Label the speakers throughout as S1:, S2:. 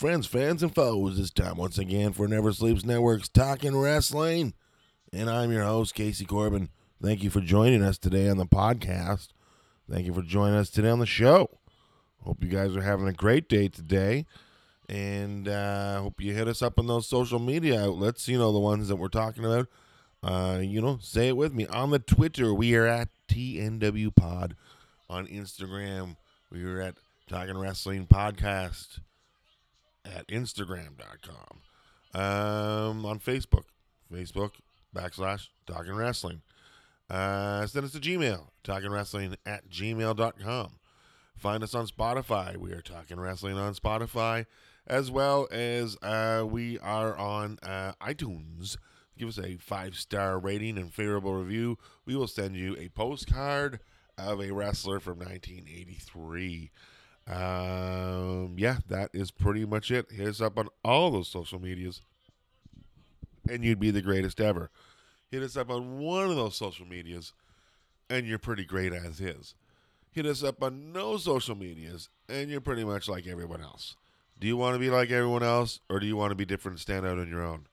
S1: Friends, fans, and foes. It's time once again for Never Sleeps Network's Talking Wrestling. And I'm your host, Casey Corbin. Thank you for joining us today on the podcast. Thank you for joining us today on the show. Hope you guys are having a great day today. And uh, hope you hit us up on those social media outlets, you know, the ones that we're talking about. Uh, you know, say it with me. On the Twitter, we are at TNW Pod. On Instagram, we are at Talking Wrestling Podcast at Instagram.com. Um, on Facebook, Facebook backslash Talking Wrestling. Uh, send us a Gmail, Talking Wrestling at gmail.com. Find us on Spotify. We are Talking Wrestling on Spotify, as well as uh, we are on uh, iTunes. Give us a five star rating and favorable review. We will send you a postcard of a wrestler from 1983. Um, yeah, that is pretty much it. Hit us up on all those social medias, and you'd be the greatest ever. Hit us up on one of those social medias, and you're pretty great as is. Hit us up on no social medias, and you're pretty much like everyone else. Do you want to be like everyone else, or do you want to be different and stand out on your own?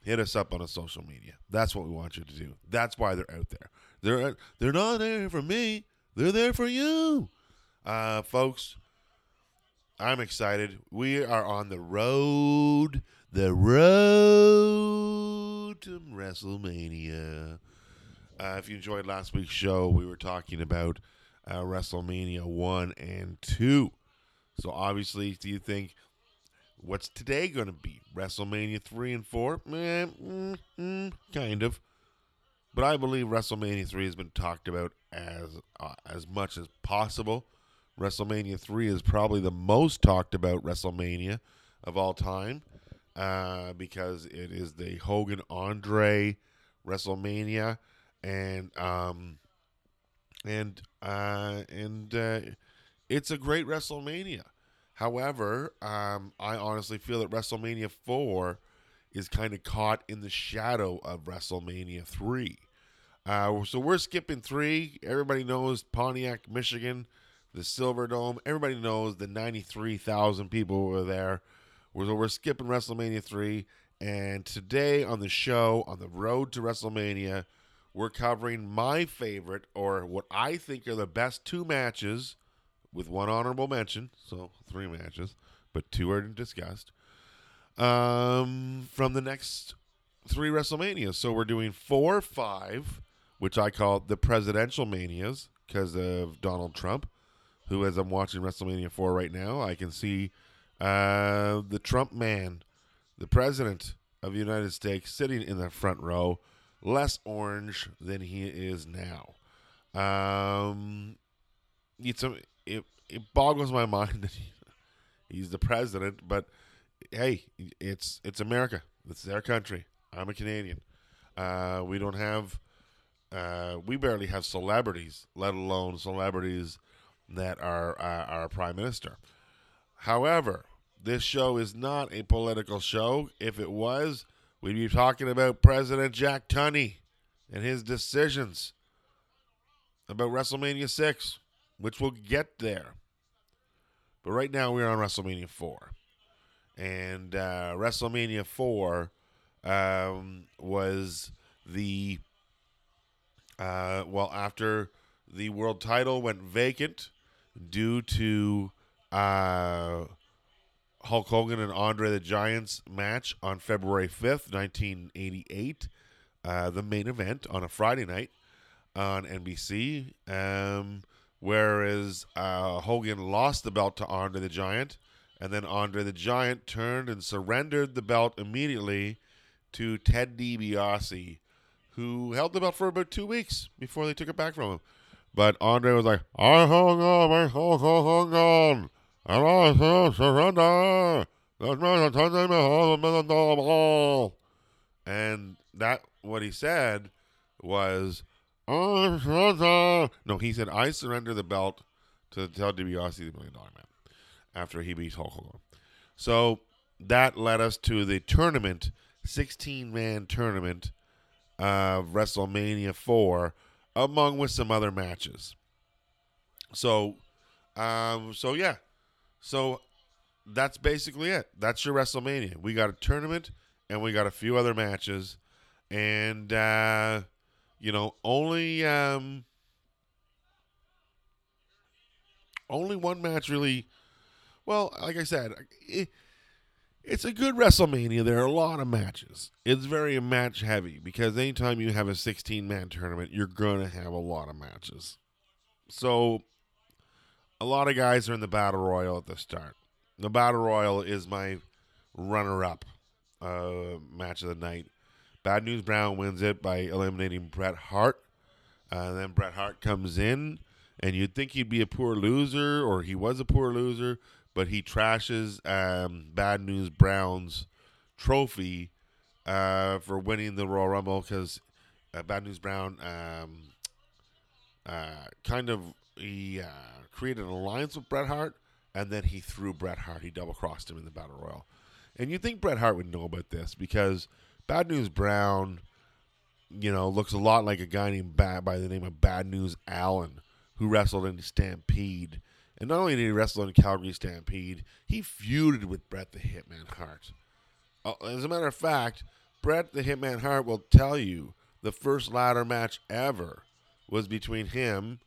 S1: Hit us up on a social media. That's what we want you to do. That's why they're out there. They're they're not there for me. They're there for you. Uh, folks, I'm excited. We are on the road, the road to WrestleMania. Uh, if you enjoyed last week's show, we were talking about uh, WrestleMania 1 and 2. So, obviously, do you think what's today going to be? WrestleMania 3 and 4? Eh, mm, mm, kind of. But I believe WrestleMania 3 has been talked about as uh, as much as possible. WrestleMania 3 is probably the most talked about WrestleMania of all time uh, because it is the Hogan Andre WrestleMania and um and uh and uh, it's a great WrestleMania. However, um, I honestly feel that WrestleMania 4 is kind of caught in the shadow of WrestleMania 3. Uh, so we're skipping 3. Everybody knows Pontiac, Michigan the Silver Dome. Everybody knows the 93,000 people were there. So we're skipping WrestleMania 3. And today on the show, on the road to WrestleMania, we're covering my favorite, or what I think are the best two matches, with one honorable mention. So three matches, but two are discussed. Um, from the next three WrestleManias. So we're doing four, five, which I call the presidential manias because of Donald Trump who, as I'm watching WrestleMania 4 right now, I can see uh, the Trump man, the president of the United States, sitting in the front row, less orange than he is now. Um, it's a, it, it boggles my mind that he, he's the president, but hey, it's it's America. It's their country. I'm a Canadian. Uh, we don't have, uh, we barely have celebrities, let alone celebrities that are uh, our prime minister. However, this show is not a political show. If it was, we'd be talking about President Jack Tunney and his decisions about WrestleMania 6, which we'll get there. But right now, we're on WrestleMania 4. And uh, WrestleMania 4 um, was the, uh, well, after the world title went vacant due to uh, Hulk Hogan and Andre the Giant's match on February 5th, 1988, uh, the main event on a Friday night on NBC. Um, whereas uh, Hogan lost the belt to Andre the Giant, and then Andre the Giant turned and surrendered the belt immediately to Ted DiBiase, who held the belt for about two weeks before they took it back from him. But Andre was like, I hung on, I hung, hung, hung on. I surrender. And that what he said was no, he said I surrender the belt to Ted DiBiase the Million Dollar Man after he beats Hulk Hogan. So that led us to the tournament, 16 man tournament of WrestleMania 4, among with some other matches. So, um, so yeah, so that's basically it. That's your WrestleMania. We got a tournament and we got a few other matches, and uh, you know, only um, only one match really. Well, like I said, it, it's a good WrestleMania. There are a lot of matches. It's very match heavy because anytime you have a 16 man tournament, you're going to have a lot of matches. So, a lot of guys are in the Battle Royal at the start. The Battle Royal is my runner up uh, match of the night. Bad News Brown wins it by eliminating Bret Hart. Uh, then Bret Hart comes in, and you'd think he'd be a poor loser, or he was a poor loser, but he trashes um, Bad News Brown's trophy uh, for winning the Royal Rumble because uh, Bad News Brown um, uh, kind of he uh, created an alliance with Bret Hart, and then he threw Bret Hart. He double crossed him in the Battle Royal. And you think Bret Hart would know about this because Bad News Brown, you know, looks a lot like a guy named Bad by the name of Bad News Allen, who wrestled in Stampede. And not only did he wrestle in Calgary Stampede, he feuded with Bret the Hitman Hart. Uh, as a matter of fact, Bret the Hitman Hart will tell you the first ladder match ever was between him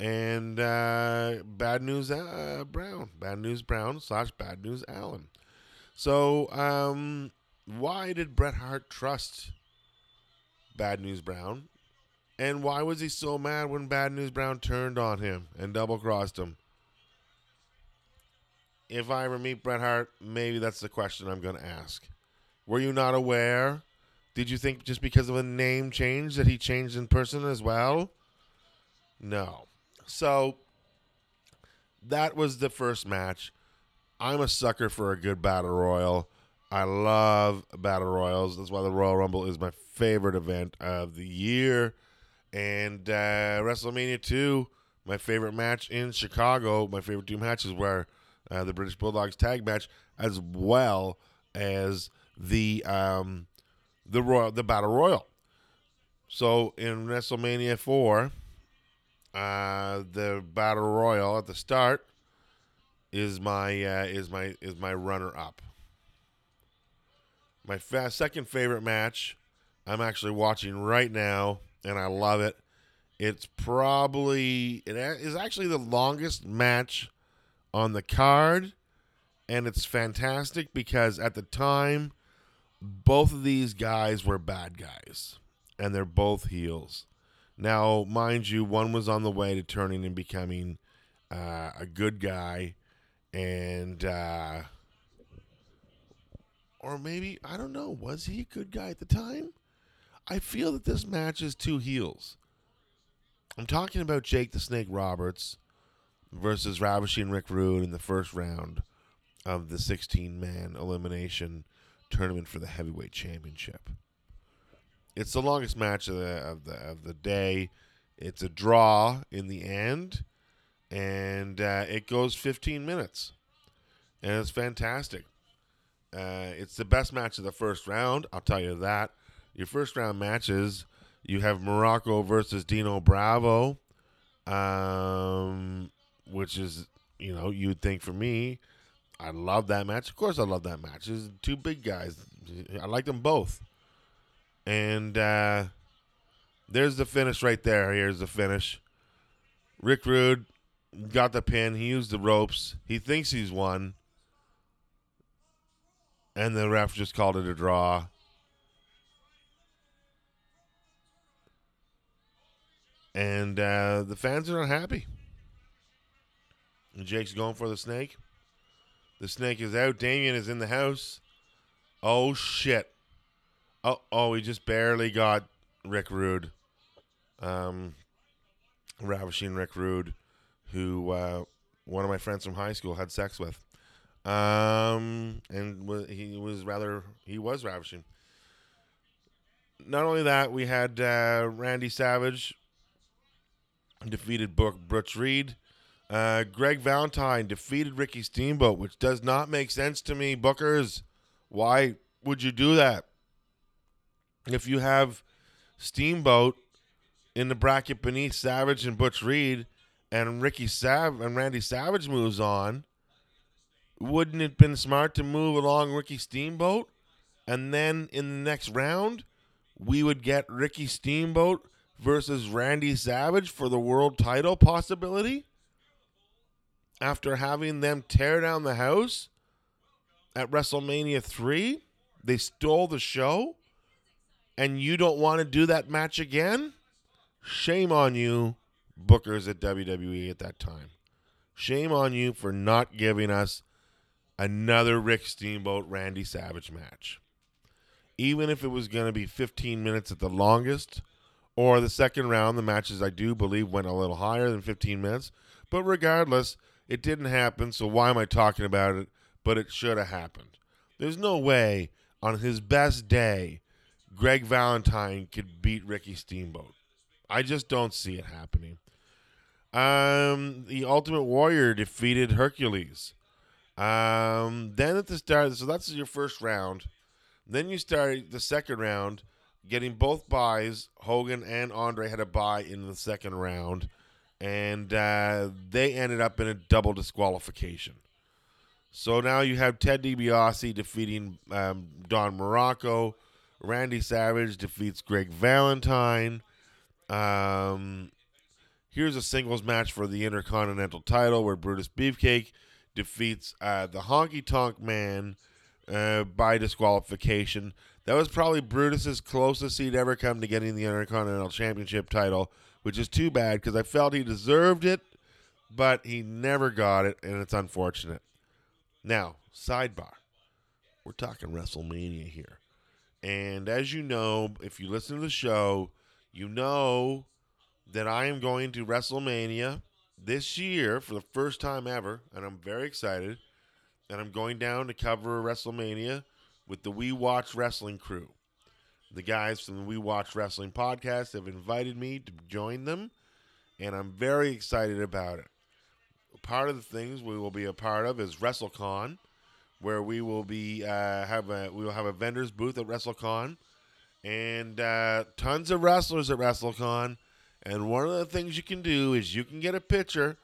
S1: and uh, Bad News uh, Brown, Bad News Brown slash Bad News Allen. So, um, why did Bret Hart trust Bad News Brown? And why was he so mad when Bad News Brown turned on him and double crossed him? If I ever meet Bret Hart, maybe that's the question I'm going to ask. Were you not aware? Did you think just because of a name change that he changed in person as well? No. So that was the first match. I'm a sucker for a good battle royal. I love battle royals. That's why the Royal Rumble is my favorite event of the year. And uh, WrestleMania 2, my favorite match in Chicago. My favorite two matches were uh, the British Bulldogs tag match, as well as the um, the Royal the Battle Royal. So in WrestleMania 4, uh, the Battle Royal at the start is my uh, is my is my runner up. My fa- second favorite match, I'm actually watching right now, and I love it. It's probably it is actually the longest match on the card, and it's fantastic because at the time, both of these guys were bad guys, and they're both heels. Now, mind you, one was on the way to turning and becoming uh, a good guy, and uh, or maybe I don't know. Was he a good guy at the time? I feel that this match is two heels. I'm talking about Jake the Snake Roberts versus Ravishing Rick Rude in the first round of the 16 man elimination tournament for the heavyweight championship. It's the longest match of the of the of the day. It's a draw in the end, and uh, it goes 15 minutes, and it's fantastic. Uh, it's the best match of the first round. I'll tell you that. Your first round matches, you have Muraco versus Dino Bravo, um, which is you know you'd think for me, I love that match. Of course, I love that match. It's two big guys. I like them both. And uh, there's the finish right there. Here's the finish. Rick Rude got the pin. He used the ropes. He thinks he's won. And the ref just called it a draw. And uh, the fans are unhappy. And Jake's going for the snake. The snake is out. Damien is in the house. Oh, shit. Oh, oh, he just barely got Rick Rude. Um, ravishing Rick Rude, who uh, one of my friends from high school had sex with. Um, and wa- he was rather he was ravishing. Not only that, we had uh, Randy Savage defeated Book Butch Reed. Uh, Greg Valentine defeated Ricky Steamboat, which does not make sense to me. Bookers, why would you do that? If you have Steamboat in the bracket beneath Savage and Butch Reed, and Ricky Sav and Randy Savage moves on, wouldn't it been smart to move along Ricky Steamboat, and then in the next round, we would get Ricky Steamboat versus Randy Savage for the world title possibility? After having them tear down the house at WrestleMania 3, they stole the show, and you don't want to do that match again? Shame on you, bookers at WWE at that time. Shame on you for not giving us another Rick Steamboat Randy Savage match. Even if it was going to be 15 minutes at the longest, or the second round, the matches I do believe went a little higher than 15 minutes. But regardless, it didn't happen, so why am I talking about it? But it should have happened. There's no way on his best day Greg Valentine could beat Ricky Steamboat. I just don't see it happening. Um, the Ultimate Warrior defeated Hercules. Um, then at the start, so that's your first round. Then you start the second round, getting both buys. Hogan and Andre had a buy in the second round, and uh, they ended up in a double disqualification. So now you have Ted DiBiase defeating um, Don Muraco. Randy Savage defeats Greg Valentine. Um, here's a singles match for the Intercontinental title where Brutus Beefcake defeats uh, the Honky Tonk Man uh, by disqualification. That was probably Brutus's closest he'd ever come to getting the Intercontinental Championship title, which is too bad because I felt he deserved it, but he never got it, and it's unfortunate. Now, sidebar. We're talking WrestleMania here. And as you know, if you listen to the show, you know that I am going to WrestleMania this year for the first time ever, and I'm very excited. And I'm going down to cover WrestleMania with the We Watch Wrestling crew. The guys from the We Watch Wrestling podcast have invited me to join them, and I'm very excited about it. Part of the things we will be a part of is WrestleCon, where we will be uh, have a we will have a vendors booth at WrestleCon, and uh, tons of wrestlers at WrestleCon. And one of the things you can do is you can get a picture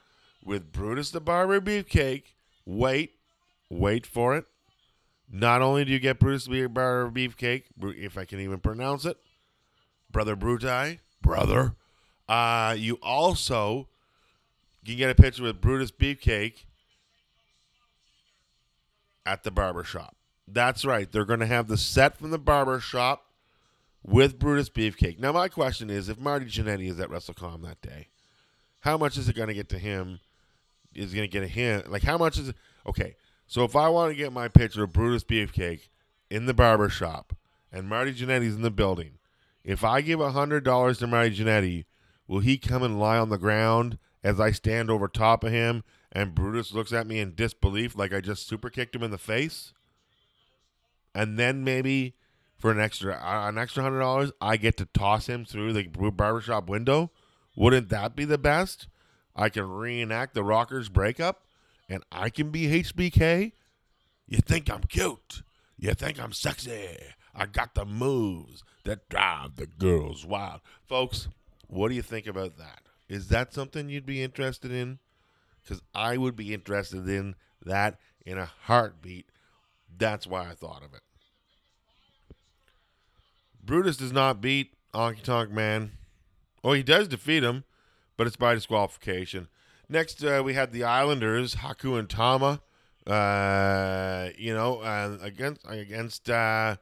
S1: with Brutus the Barber Beefcake. Wait, wait for it. Not only do you get Brutus the Barber Beefcake, if I can even pronounce it, Brother Brutai, brother, uh, you also can get a picture with Brutus Beefcake at the barber shop. That's right. They're going to have the set from the barber shop with Brutus Beefcake. Now, my question is if Marty Jannetty is at WrestleCon that day, how much is it going to get to him? Is going to get a hint? Like, how much is it? Okay, so if I want to get my picture of Brutus Beefcake in the barber shop and Marty Jannetty's in the building, if I give $100 to Marty Jannetty, will he come and lie on the ground as I stand over top of him and Brutus looks at me in disbelief like I just super kicked him in the face? And then maybe for an extra uh, an extra hundred dollars, I get to toss him through the barbershop window. Wouldn't that be the best? I can reenact the Rockers breakup, and I can be HBK. You think I'm cute? You think I'm sexy? I got the moves that drive the girls wild, folks. What do you think about that? Is that something you'd be interested in? Because I would be interested in that in a heartbeat. That's why I thought of it. Brutus does not beat Honky Tonk Man. Oh, he does defeat him, but it's by disqualification. Next, uh, we had the Islanders, Haku and Tama. Uh, you know, uh, against against uh,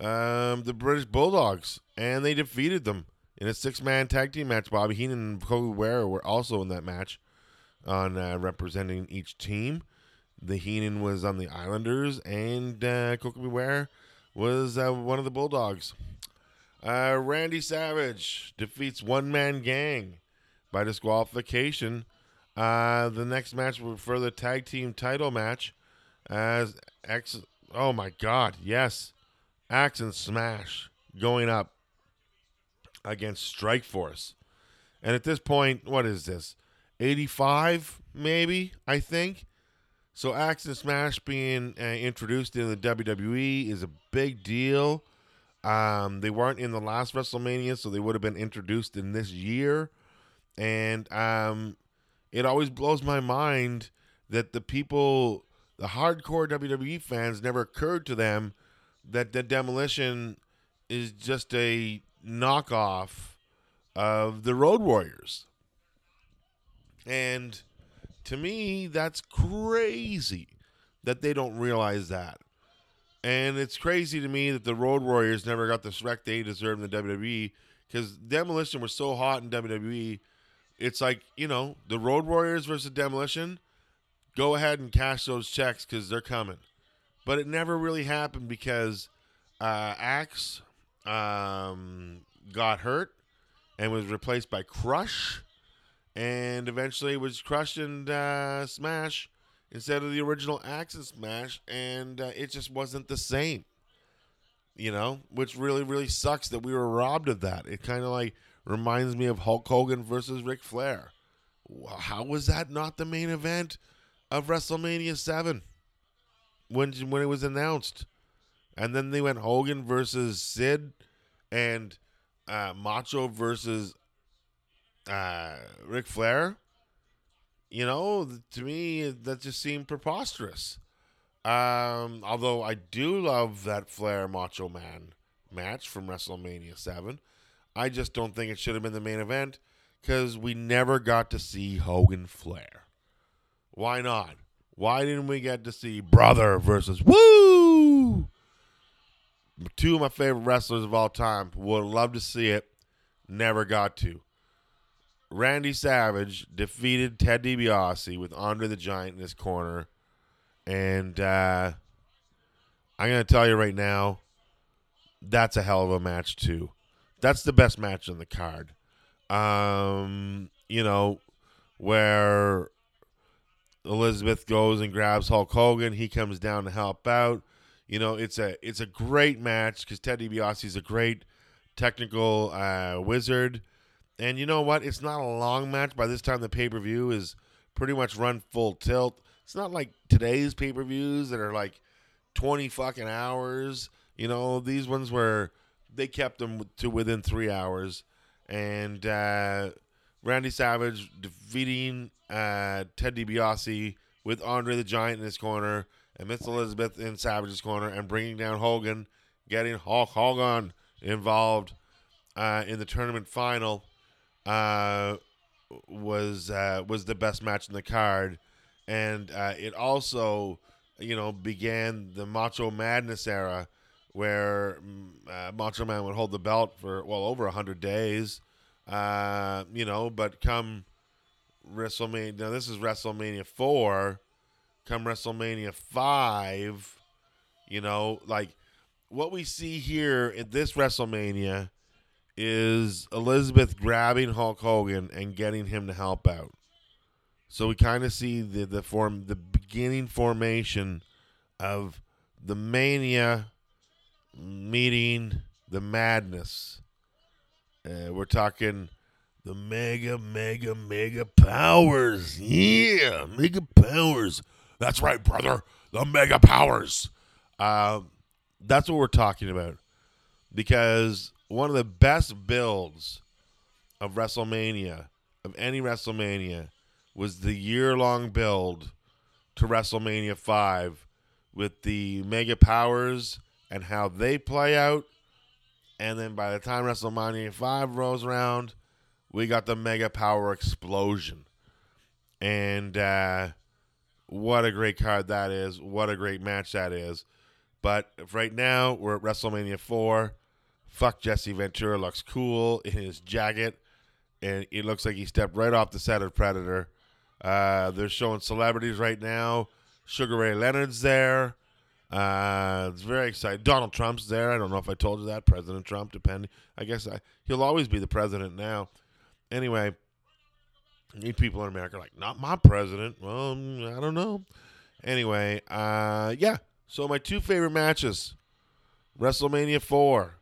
S1: um, the British Bulldogs, and they defeated them in a six-man tag team match. Bobby Heenan and Koko B. Ware were also in that match, on uh, representing each team. The Heenan was on the Islanders, and uh, Koko B. Ware was uh, one of the Bulldogs. Randy Savage defeats One Man Gang by disqualification. Uh, the next match will be for the tag team title match as X. Oh my God! Yes, Axe and Smash going up against Strike Force, and at this point, what is this? Eighty-five, maybe I think. So Axe and Smash being uh, introduced in the WWE is a big deal. Um, they weren't in the last WrestleMania, so they would have been introduced in this year. And um, it always blows my mind that the people, the hardcore WWE fans, never occurred to them that the Demolition is just a knockoff of the Road Warriors. And to me, that's crazy that they don't realize that. And it's crazy to me that the Road Warriors never got the respect they deserve in the WWE because Demolition was so hot in WWE. It's like, you know, the Road Warriors versus Demolition, go ahead and cash those checks because they're coming. But it never really happened because uh, Axe um, got hurt and was replaced by Crush and eventually was crushed and uh, Smash instead of the original Axe and Smash, and uh, it just wasn't the same. You know, which really, really sucks that we were robbed of that. It kind of like reminds me of Hulk Hogan versus Ric Flair. How was that not the main event of WrestleMania Seven when when it was announced? And then they went Hogan versus Sid, and uh, Macho versus uh, Ric Flair, you know, to me that just seemed preposterous. Um, although I do love that Flair Macho Man match from WrestleMania Seven, I just don't think it should have been the main event because we never got to see Hogan Flair. Why not? Why didn't we get to see Brother versus Woo? Two of my favorite wrestlers of all time. Would love to see it. Never got to. Randy Savage defeated Ted DiBiase with Andre the Giant in his corner. And uh, I'm going to tell you right now, that's a hell of a match, too. That's the best match on the card. Um, you know, where Elizabeth goes and grabs Hulk Hogan, he comes down to help out. You know, it's a it's a great match because Ted DiBiase is a great technical uh, wizard. And you know what? It's not a long match. By this time, the pay per view is pretty much run full tilt. It's not like today's pay per views that are like 20 fucking hours. You know, these ones where they kept them to within three hours. And uh, Randy Savage defeating uh, Ted DiBiase with Andre the Giant in his corner and Miss Elizabeth in Savage's corner and bringing down Hogan, getting Hulk Hogan involved uh, in the tournament final uh, was uh, was the best match in the card, and uh, it also, you know, began the Macho Madness era, where mm, uh, Macho Man would hold the belt for well over hundred days, uh, you know, but come WrestleMania, now this is WrestleMania four, come WrestleMania five, you know, like what we see here in this WrestleMania is Elizabeth grabbing Hulk Hogan and getting him to help out. So we kind of see the the form the beginning formation of the mania meeting the madness. Uh, we're talking the mega, mega, mega powers. Yeah, mega powers. That's right, brother. The mega powers. Uh, that's what we're talking about. Because one of the best builds of WrestleMania, of any WrestleMania, was the year long build to WrestleMania 5 with the Mega Powers and how they play out. And then by the time WrestleMania 5 rolls around, we got the Mega Power Explosion. And uh, what a great card that is. What a great match that is. But right now, we're at WrestleMania 4. Fuck Jesse Ventura looks cool in his jacket, and it looks like he stepped right off the set of Predator. Uh, they're showing celebrities right now. Sugar Ray Leonard's there. Uh, it's very exciting. Donald Trump's there. I don't know if I told you that. President Trump, depending. I guess I, he'll always be the president now. Anyway, Need people in America are like, not my president. Well, mm, I don't know. Anyway, uh, yeah. So my two favorite matches, WrestleMania four.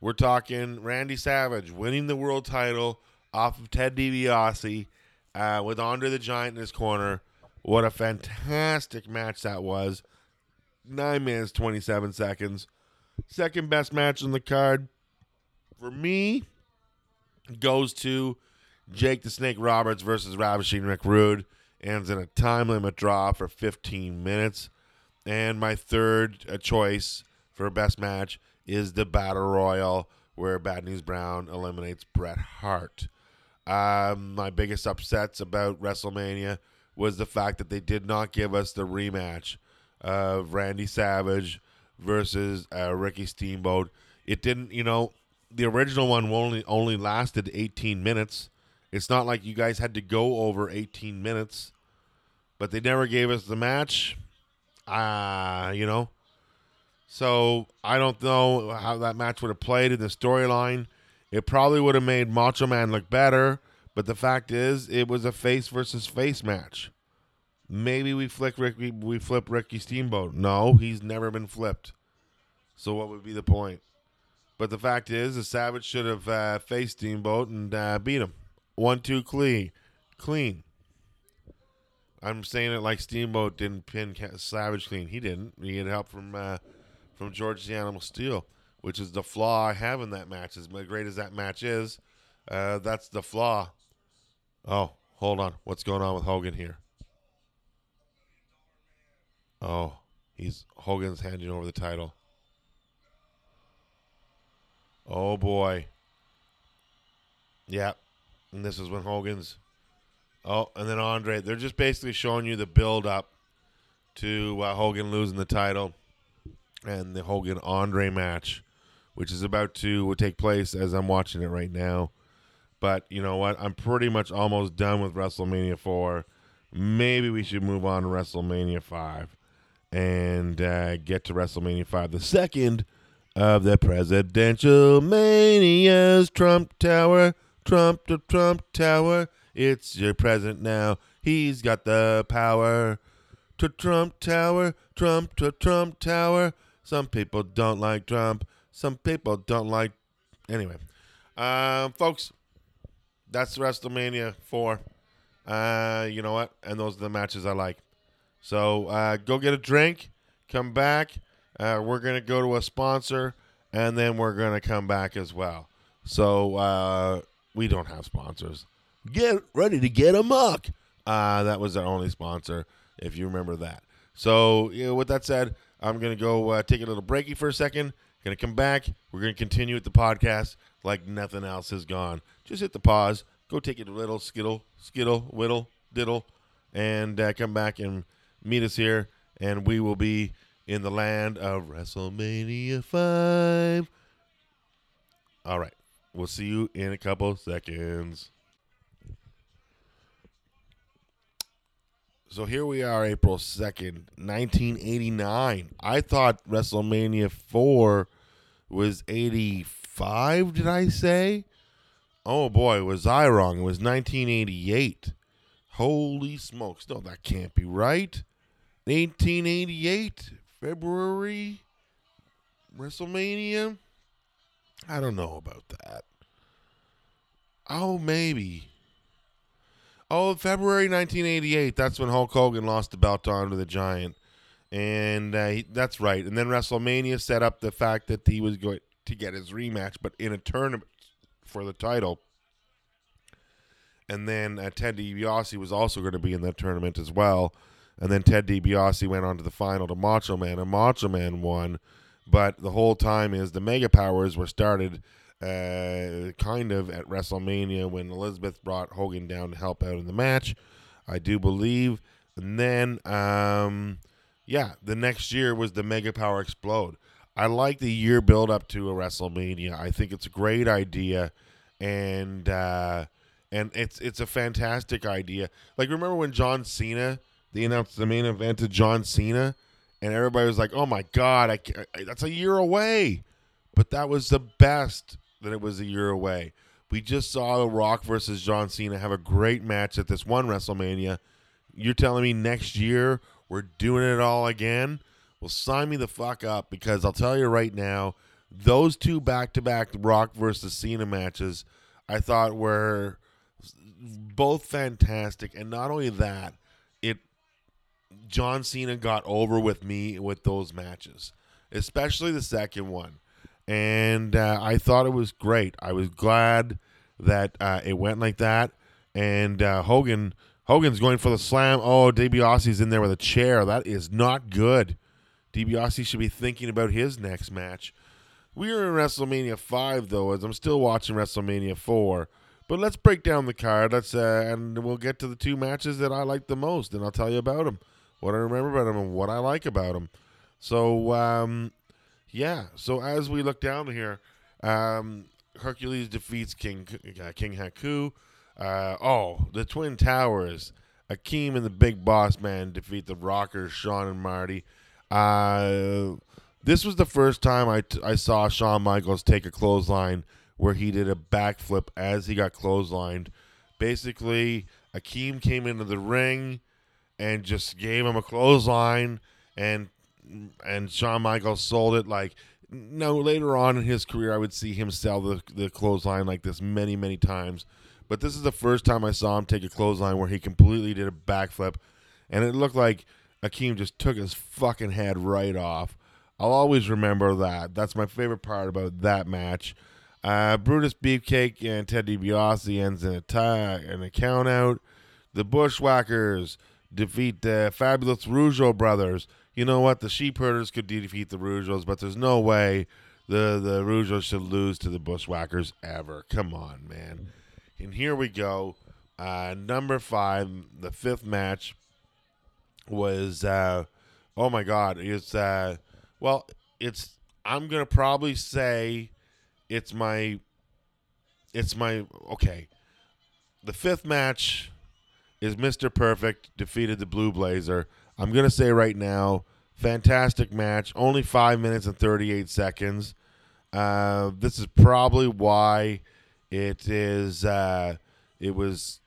S1: We're talking Randy Savage winning the world title off of Ted DiBiase uh, with Andre the Giant in his corner. What a fantastic match that was. Nine minutes, 27 seconds. Second best match on the card for me goes to Jake the Snake Roberts versus Ravishing Rick Rude. Ends in a time limit draw for 15 minutes. And my third choice for best match is the Battle Royal where Bad News Brown eliminates Bret Hart. Um, my biggest upsets about WrestleMania was the fact that they did not give us the rematch of Randy Savage versus uh, Ricky Steamboat. It didn't, you know, the original one only only lasted 18 minutes. It's not like you guys had to go over 18 minutes, but they never gave us the match. Ah, uh, you know. So I don't know how that match would have played in the storyline. It probably would have made Macho Man look better, but the fact is, it was a face versus face match. Maybe we flick Ricky, we flip Ricky Steamboat. No, he's never been flipped. So what would be the point? But the fact is, the Savage should have uh, faced Steamboat and uh, beat him. One, two, clean, clean. I'm saying it like Steamboat didn't pin Savage clean. He didn't. He had help from uh, from George the Animal Steele, which is the flaw I have in that match. As great as that match is, uh, that's the flaw. Oh, hold on. What's going on with Hogan here? Oh, he's Hogan's handing over the title. Oh boy. Yeah. And this is when Hogan's Oh, and then Andre. They're just basically showing you the build up to uh, Hogan losing the title and the Hogan Andre match, which is about to take place as I'm watching it right now. But you know what? I'm pretty much almost done with WrestleMania 4. Maybe we should move on to WrestleMania 5 and uh, get to WrestleMania 5, the second of the presidential manias. Trump Tower, Trump to Trump Tower. It's your president now. He's got the power. To Trump Tower, Trump to Trump Tower. Some people don't like Trump. Some people don't like. Anyway, um, folks, that's WrestleMania 4. Uh, you know what? And those are the matches I like. So uh, go get a drink, come back. Uh, we're going to go to a sponsor, and then we're going to come back as well. So uh, we don't have sponsors. Get ready to get a muck. Uh, that was our only sponsor, if you remember that. So, you know, with that said, I'm going to go uh, take a little breaky for a second. Going to come back. We're going to continue with the podcast like nothing else has gone. Just hit the pause. Go take a little skittle, skittle, whittle, diddle, and uh, come back and meet us here. And we will be in the land of WrestleMania 5. All right. We'll see you in a couple seconds. So here we are, April 2nd, 1989. I thought WrestleMania 4 was 85, did I say? Oh boy, was I wrong. It was 1988. Holy smokes. No, that can't be right. 1888, February, WrestleMania. I don't know about that. Oh, maybe. Oh, February 1988. That's when Hulk Hogan lost the belt on to Andre the Giant. And uh, he, that's right. And then WrestleMania set up the fact that he was going to get his rematch, but in a tournament for the title. And then uh, Ted DiBiase was also going to be in that tournament as well. And then Ted DiBiase went on to the final to Macho Man, and Macho Man won. But the whole time is the Mega Powers were started uh, kind of at WrestleMania when Elizabeth brought Hogan down to help out in the match, I do believe. And then, um, yeah, the next year was the Mega Power Explode. I like the year build up to a WrestleMania. I think it's a great idea, and uh, and it's it's a fantastic idea. Like remember when John Cena they announced the main event to John Cena, and everybody was like, "Oh my God, I, I that's a year away," but that was the best that it was a year away. We just saw The Rock versus John Cena have a great match at this one WrestleMania. You're telling me next year we're doing it all again? Well, sign me the fuck up because I'll tell you right now, those two back to back Rock versus Cena matches I thought were both fantastic. And not only that, it John Cena got over with me with those matches, especially the second one. And uh, I thought it was great. I was glad that uh, it went like that. And uh, Hogan, Hogan's going for the slam. Oh, DiBiase's in there with a chair. That is not good. DiBiase should be thinking about his next match. We are in WrestleMania five though, as I'm still watching WrestleMania four. But let's break down the card. Let's uh, and we'll get to the two matches that I like the most, and I'll tell you about them, what I remember about him, and what I like about him. So um, yeah. So as we look down here, um, Hercules defeats King uh, King Haku. Uh, oh, the Twin Towers. Akeem and the Big Boss Man defeat the Rockers, Shawn and Marty. Uh, this was the first time I, t- I saw Shawn Michaels take a clothesline where he did a backflip as he got clotheslined. Basically, Akeem came into the ring and just gave him a clothesline, and and Shawn Michaels sold it like. No, later on in his career, I would see him sell the the clothesline like this many, many times. But this is the first time I saw him take a clothesline where he completely did a backflip, and it looked like Akeem just took his fucking head right off. I'll always remember that. That's my favorite part about that match. Uh, Brutus Beefcake and Ted DiBiase ends in a tie and a count out. The Bushwhackers defeat the Fabulous Rougeau brothers. You know what? The Sheep Herders could defeat the Rougeaus, but there's no way the the Rougeaus should lose to the Bushwhackers ever. Come on, man. And here we go. Uh, number five, the fifth match was uh, oh my god, it's uh, well, it's I'm gonna probably say it's my it's my okay. The fifth match is Mr. Perfect defeated the Blue Blazer. I'm gonna say right now, fantastic match. Only five minutes and 38 seconds. Uh, this is probably why it is. Uh, it was.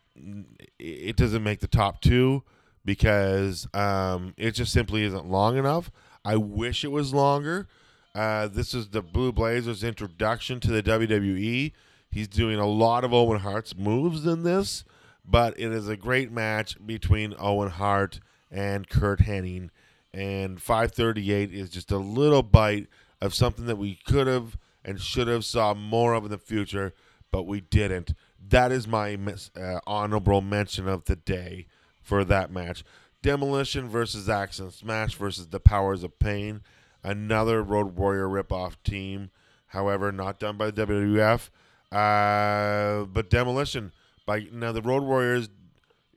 S1: It doesn't make the top two because um, it just simply isn't long enough. I wish it was longer. Uh, this is the Blue Blazers' introduction to the WWE. He's doing a lot of Owen Hart's moves in this, but it is a great match between Owen Hart and Curt Hennig. And 538 is just a little bite of something that we could have and should have saw more of in the future, but we didn't. That is my uh, honorable mention of the day for that match. Demolition versus Axe Smash versus the Powers of Pain, another Road Warrior ripoff team. However, not done by the WWF. Uh, but Demolition now the Road Warriors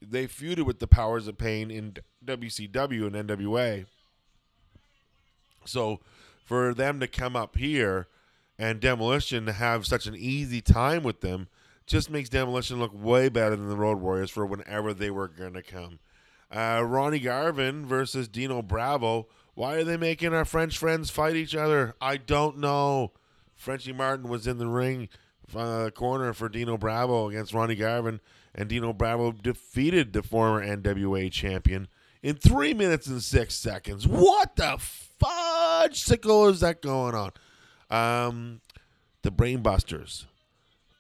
S1: they feuded with the Powers of Pain in WCW and NWA. So for them to come up here and Demolition to have such an easy time with them just makes Demolition look way better than the Road Warriors for whenever they were going to come. Uh, Ronnie Garvin versus Dino Bravo. Why are they making our French friends fight each other? I don't know. Frenchy Martin was in the ring uh, corner for Dino Bravo against Ronnie Garvin, and Dino Bravo defeated the former NWA champion in three minutes and six seconds. What the fudge is that going on? Um, the Brainbusters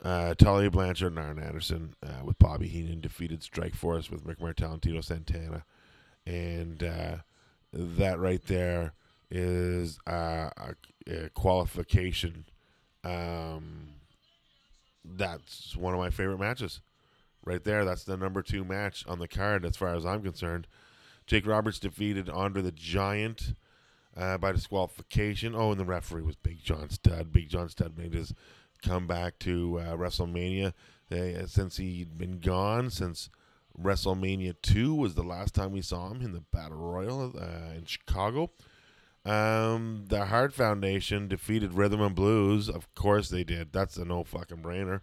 S1: uh, Tully Blanchard and Anderson uh, with Bobby Heenan defeated Strike Force with Rick Martel and Tito Santana. And uh, that right there is uh, a, a, qualification. Um, that's one of my favorite matches. Right there, that's the number two match on the card as far as I'm concerned. Jake Roberts defeated Andre the Giant uh, by disqualification. Oh, and the referee was Big John Studd. Big John Studd made his come back to uh, WrestleMania they, uh, since he'd been gone since WrestleMania 2 was the last time we saw him in the Battle Royal uh, in Chicago. Um, the Heart Foundation defeated Rhythm and Blues. Of course they did. That's a no fucking brainer.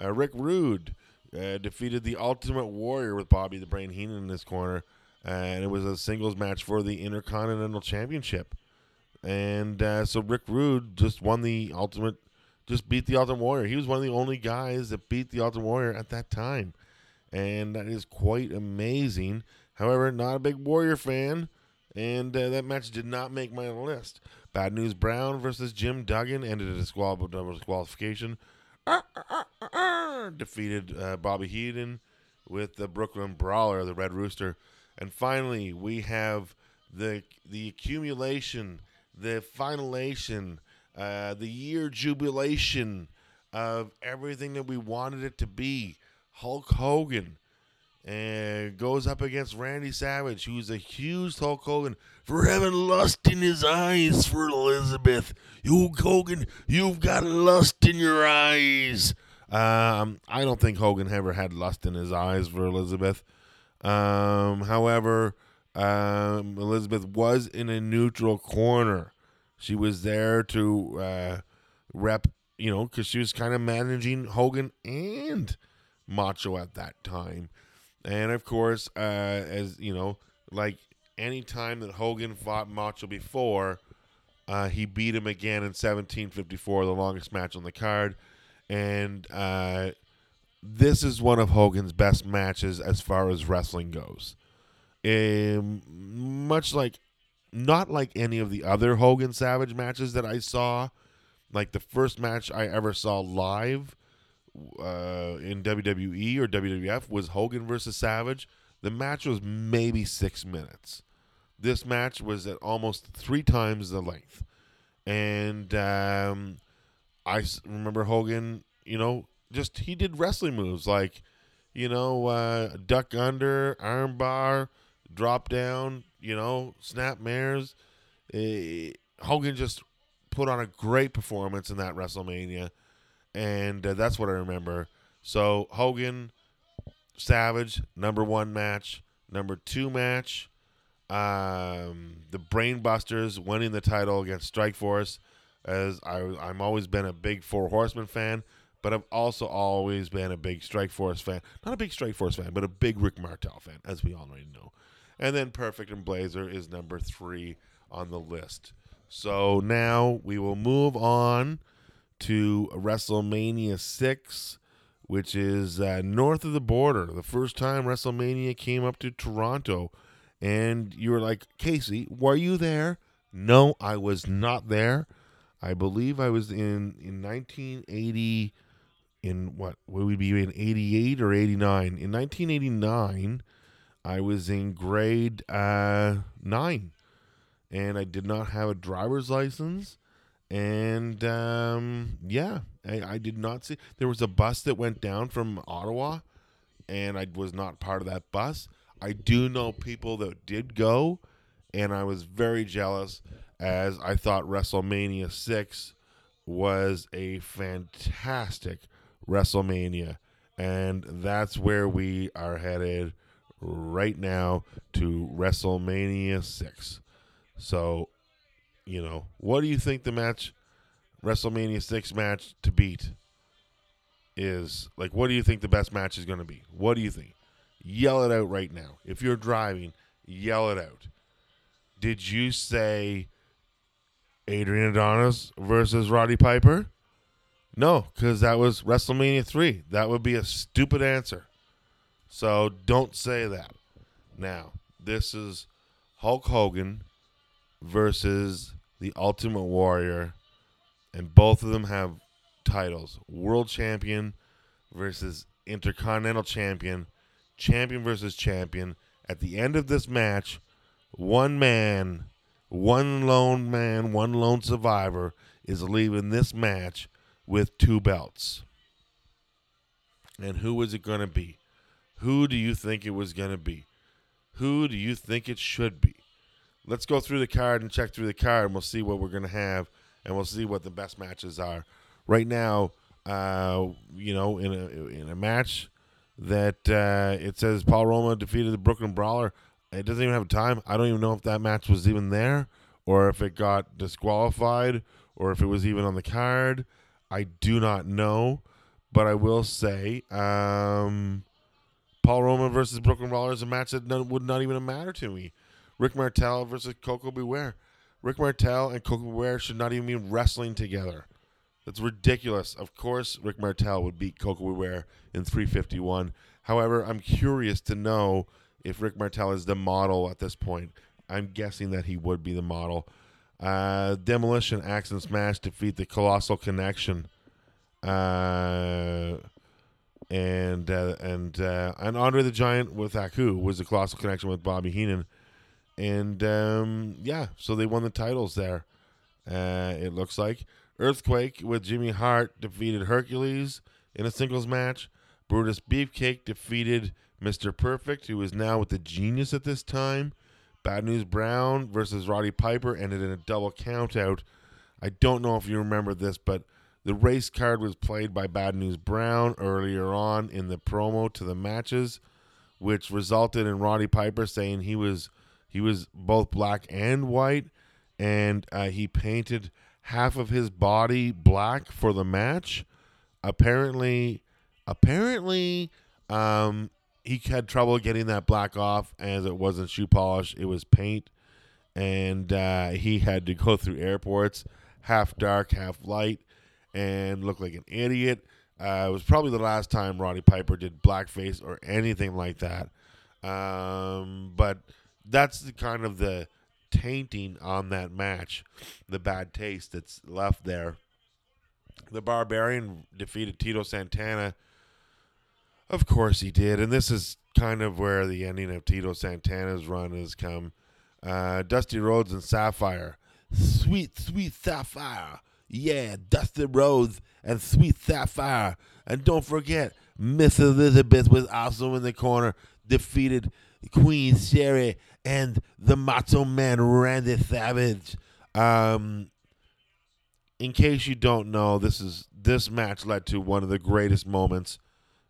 S1: Uh, Rick Rude uh, defeated the Ultimate Warrior with Bobby the Brain Heenan in this corner. and it was a singles match for the Intercontinental Championship. And uh, so Rick Rude just won the Ultimate just beat the Ultimate Warrior. He was one of the only guys that beat the Ultimate Warrior at that time. And that is quite amazing. However, not a big Warrior fan, and uh, that match did not make my list. Bad News Brown versus Jim Duggan ended in a disqualification. Uh, uh, defeated uh, Bobby Heenan with the Brooklyn Brawler, the Red Rooster. And finally, we have the the accumulation, the finalization, uh, the year jubilation of everything that we wanted it to be. Hulk Hogan and goes up against Randy Savage, who's accused Hulk Hogan for having lust in his eyes for Elizabeth. You Hogan, you've got lust in your eyes. Um, I don't think Hogan ever had lust in his eyes for Elizabeth. Um, however, um, Elizabeth was in a neutral corner. She was there to uh, rep, you know, because she was kind of managing Hogan and Macho at that time. And of course, uh, as you know, like any time that Hogan fought Macho before, uh, he beat him again in 1754, the longest match on the card. And uh, this is one of Hogan's best matches as far as wrestling goes. Um, much like, not like any of the other Hogan Savage matches that I saw. Like the first match I ever saw live uh, in WWE or WWF was Hogan versus Savage. The match was maybe six minutes. This match was at almost three times the length, and um, I remember Hogan. You know, just he did wrestling moves like, you know, uh, duck under, armbar, drop down. You know, snap mares. Uh, Hogan just put on a great performance in that WrestleMania and uh, that's what I remember. So Hogan, Savage, number one match, number two match, um, the Brainbusters winning the title against Strikeforce. As I, I'm always been a big Four Horsemen fan, but I've also always been a big Strikeforce fan. Not a big Strikeforce fan, but a big Rick Martel fan, as we already know. And then Perfect and Blazer is number three on the list. So now we will move on to WrestleMania 6, which is uh, north of the border. The first time WrestleMania came up to Toronto. And you were like, Casey, were you there? No, I was not there. I believe I was in, in 1980, in what, would we be in 88 or 89? In 1989, I was in grade uh, 9. And I did not have a driver's license and um, yeah, I, I, did not see. There was a bus that went down from Ottawa, and I was not part of that bus. I do know people that did go, and I was very jealous as I thought WrestleMania 6 was a fantastic WrestleMania. And that's where we are headed right now to WrestleMania 6. So you know, what do you think the match, WrestleMania 6 match to beat is? Like, what do you think the best match is going to be? What do you think? Yell it out right now. If you're driving, yell it out. Did you say Adrian Adonis versus Roddy Piper? No, because that was WrestleMania 3. That would be a stupid answer. So don't say that. Now, this is Hulk Hogan versus the Ultimate Warrior, and both of them have titles: World Champion versus Intercontinental Champion, Champion versus Champion. At the end of this match, one man, one lone man, one lone survivor is leaving this match with two belts. And who is it going to be? Who do you think it was going to be? Who do you think it should be? Let's go through the card and check through the card, and we'll see what we're going to have, and we'll see what the best matches are. Right now, uh, you know, in a in a match that uh, it says Paul Roma defeated the Brooklyn Brawler. It doesn't even have a time. I don't even know if that match was even there, or if it got disqualified, or if it was even on the card. I do not know, but I will say, um, Paul Roma versus Brooklyn Brawler is a match that would not even matter to me. Rick Martel versus Koko B. Ware. Rick Martel and Koko B. Ware should not even be wrestling together. That's ridiculous. Of course, Rick Martel would beat Koko B. Ware in 351. However, I'm curious to know if Rick Martel is the model at this point. I'm guessing that he would be the model. Uh, Demolition Axe and Smash defeat the Colossal Connection. Uh, and uh, and uh, and Andre the Giant with Haku was the Colossal Connection with Bobby Heenan. And um, yeah, so they won the titles there. Uh, it looks like Earthquake with Jimmy Hart defeated Hercules in a singles match. Brutus Beefcake defeated Mr. Perfect, who is now with the Genius at this time. Bad News Brown versus Roddy Piper ended in a double countout. I don't know if you remember this, but the race card was played by Bad News Brown earlier on in the promo to the matches, which resulted in Roddy Piper saying he was he was both black and white, and uh, he painted half of his body black for the match. Apparently, apparently, um, he had trouble getting that black off as it wasn't shoe polish; it was paint, and uh, he had to go through airports, half dark, half light, and look like an idiot. Uh, it was probably the last time Roddy Piper did blackface or anything like that. Um, but that's the kind of the tainting on that match, the bad taste that's left there. The Barbarian defeated Tito Santana. Of course he did, and this is kind of where the ending of Tito Santana's run has come. Uh, Dusty Rhodes and Sapphire, sweet, sweet Sapphire, yeah, Dusty Rhodes and Sweet Sapphire, and don't forget Miss Elizabeth was also in the corner, defeated Queen Sherry and the Macho Man Randy Savage. Um, in case you don't know, this is this match led to one of the greatest moments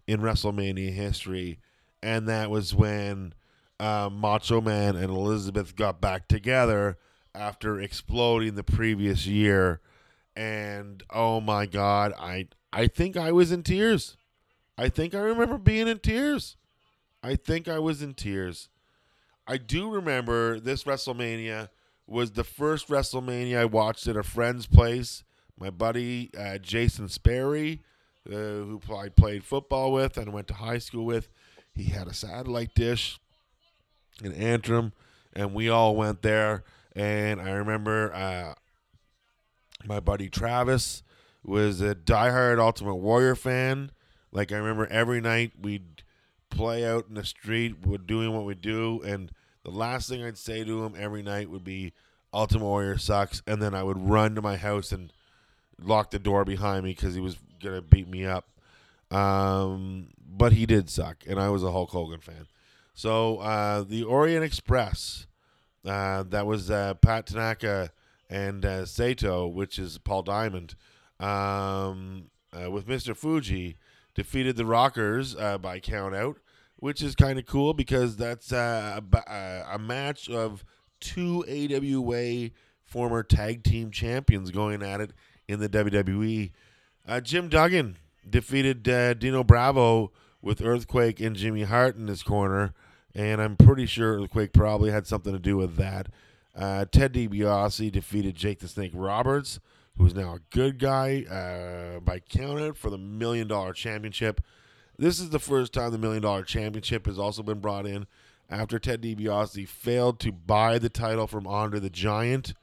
S1: in WrestleMania history, and that was when uh, Macho Man and Elizabeth got back together after exploding the previous year. And oh my God, I I think I was in tears. I think I remember being in tears. I think I was in tears. I do remember this WrestleMania was the first WrestleMania I watched at a friend's place. My buddy uh, Jason Sperry, uh, who I played football with and went to high school with, he had a satellite dish in Antrim, and we all went there. And I remember uh, my buddy Travis was a diehard Ultimate Warrior fan. Like I remember every night we'd play out in the street, we're doing what we do, and the last thing I'd say to him every night would be Ultimate Warrior sucks, and then I would run to my house and lock the door behind me because he was gonna beat me up. Um, but he did suck, and I was a Hulk Hogan fan. So uh, the Orient Express, uh, that was uh, Pat Tanaka and uh, Sato, which is Paul Diamond, um, uh, with Mr. Fuji, defeated the Rockers uh, by count out, which is kind of cool because that's a, a match of two AWA former tag team champions going at it in the WWE. Uh, Jim Duggan defeated uh, Dino Bravo with Earthquake and Jimmy Hart in his corner, and I'm pretty sure Earthquake probably had something to do with that. Uh, Ted DiBiase defeated Jake the Snake Roberts, who's now a good guy uh, by countout for the Million Dollar Championship. This is the first time the Million Dollar Championship has also been brought in after Ted DiBiase failed to buy the title from Andre the Giant,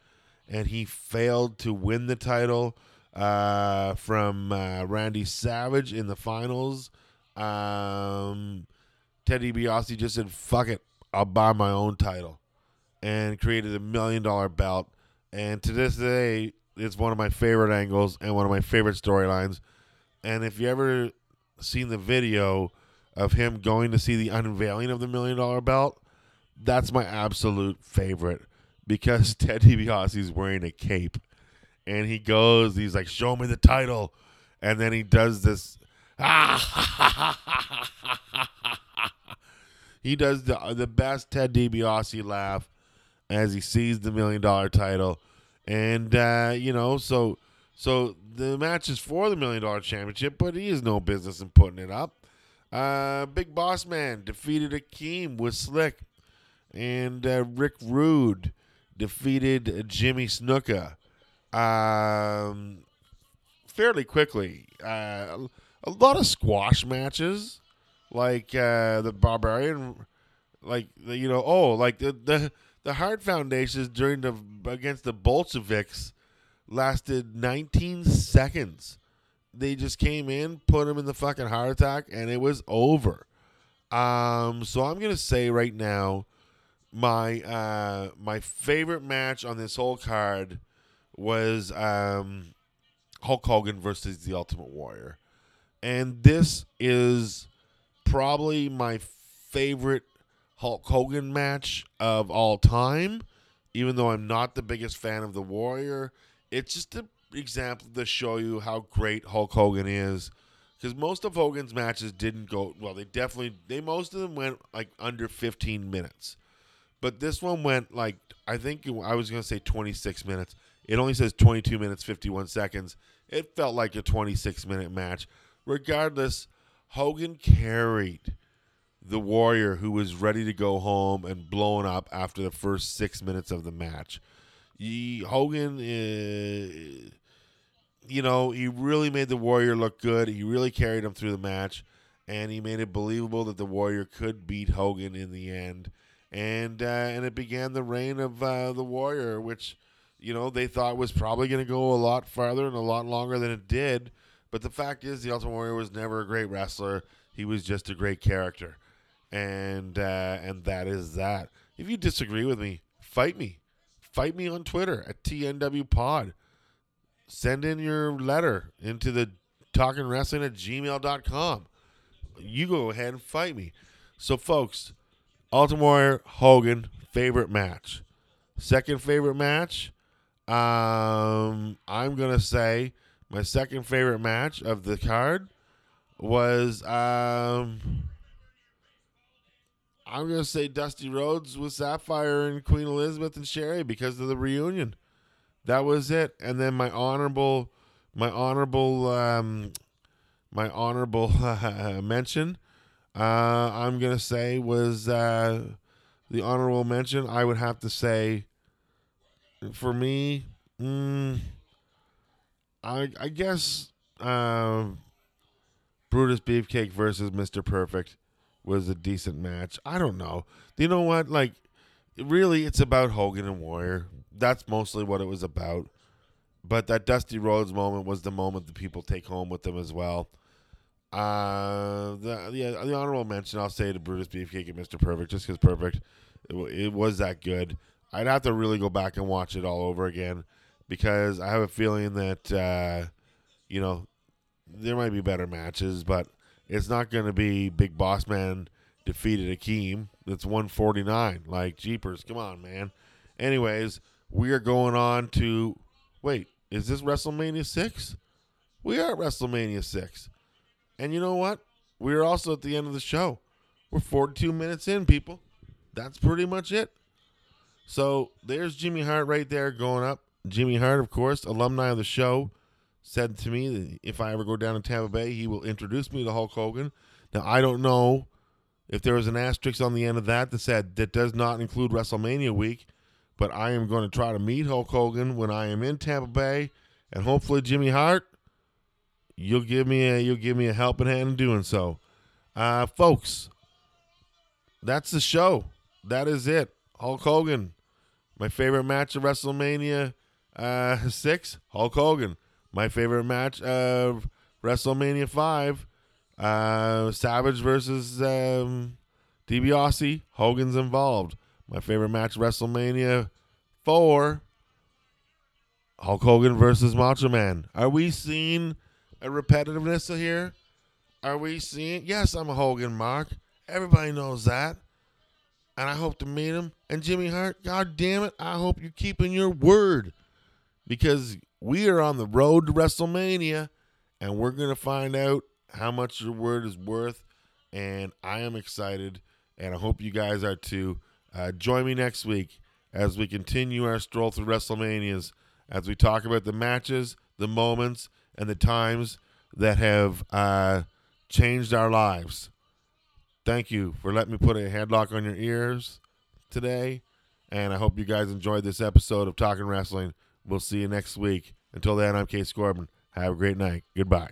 S1: and he failed to win the title uh, from uh, Randy Savage in the finals. Um, Ted DiBiase just said, "Fuck it, I'll buy my own title," and created a million dollar belt. And to this day, it's one of my favorite angles and one of my favorite storylines. And if you ever seen the video of him going to see the unveiling of the million dollar belt, that's my absolute favorite because Ted DiBiase is wearing a cape, and he goes, he's like, "Show me the title," and then he does this. he does the the best Ted DiBiase laugh as he sees the million dollar title, and uh, you know, so so the match is for the million dollar championship, but he has no business in putting it up. Uh, Big Boss Man defeated Akeem with Slick, and uh, Rick Rude defeated Jimmy Snuka. Um, fairly quickly. Uh, a lot of squash matches, like uh, the Barbarian, like you know, oh, like the the the Hart Foundations during the against the Bolsheviks lasted 19 seconds. They just came in, put him in the fucking heart attack, and it was over. Um, so I'm gonna say right now, my uh, my favorite match on this whole card was um, Hulk Hogan versus the Ultimate Warrior, and this is probably my favorite Hulk Hogan match of all time. Even though I'm not the biggest fan of the Warrior, it's just an example to show you how great Hulk Hogan is. Because most of Hogan's matches didn't go well. They definitely they most of them went like under 15 minutes, but this one went like I think I was gonna say 26 minutes. It only says 22 minutes 51 seconds. It felt like a 26 minute match. Regardless, Hogan carried the Warrior who was ready to go home and blown up after the first six minutes of the match. He, Hogan, uh, you know, he really made the Warrior look good. He really carried him through the match, and he made it believable that the Warrior could beat Hogan in the end. And uh, and it began the reign of uh, the Warrior, which you know they thought was probably going to go a lot farther and a lot longer than it did. But the fact is, the Ultimate Warrior was never a great wrestler. He was just a great character and uh, and that is that. If you disagree with me, fight me. Fight me on Twitter at TNW Pod. Send in your letter into the talking wrestling at gmail.com. You go ahead and fight me. So, folks, Ultimate Warrior Hogan, favorite match. Second favorite match, um, I'm going to say my second favorite match of the card was. Um, I'm gonna say Dusty Rhodes with Sapphire and Queen Elizabeth and Sherry because of the reunion. That was it. And then my honorable, my honorable, um, my honorable mention. Uh, I'm gonna say was uh, the honorable mention. I would have to say, for me, mm, I I guess uh, Brutus Beefcake versus Mr. Perfect was a decent match. I don't know. You know what? Like, really, it's about Hogan and Warrior. That's mostly what it was about. But that Dusty Rhodes moment was the moment that people take home with them as well. Uh, the yeah, the honorable mention I'll say to Brutus Beefcake and Mr. Perfect, just because Perfect, it, it was that good. I'd have to really go back and watch it all over again because I have a feeling that uh, you know there might be better matches, but it's not going to be Big Boss Man defeated Akeem. It's 149. Like, Jeepers, come on, man. Anyways, we are going on to. Wait, is this WrestleMania 6? We are at WrestleMania 6. And you know what? We're also at the end of the show. We're 42 minutes in, people. That's pretty much it. So there's Jimmy Hart right there going up. Jimmy Hart, of course, alumni of the show said to me that if I ever go down to Tampa Bay, he will introduce me to Hulk Hogan. Now, I don't know if there was an asterisk on the end of that that said that does not include WrestleMania week, but I am going to try to meet Hulk Hogan when I am in Tampa Bay, and hopefully Jimmy Hart, you'll give me a you'll give me a helping hand in doing so, uh, folks. That's the show. That is it. Hulk Hogan, my favorite match of WrestleMania uh, six. Hulk Hogan. My favorite match of WrestleMania 5 uh, Savage versus um, DiBiase. Hogan's involved. My favorite match, WrestleMania 4 Hulk Hogan versus Macho Man. Are we seeing a repetitiveness here? Are we seeing? Yes, I'm a Hogan Mark. Everybody knows that. And I hope to meet him. And Jimmy Hart, God damn it, I hope you're keeping your word. Because we are on the road to WrestleMania, and we're going to find out how much your word is worth. And I am excited, and I hope you guys are too. Uh, join me next week as we continue our stroll through WrestleManias, as we talk about the matches, the moments, and the times that have uh, changed our lives. Thank you for letting me put a headlock on your ears today. And I hope you guys enjoyed this episode of Talking Wrestling. We'll see you next week. Until then, I'm Case Corbin. Have a great night. Goodbye.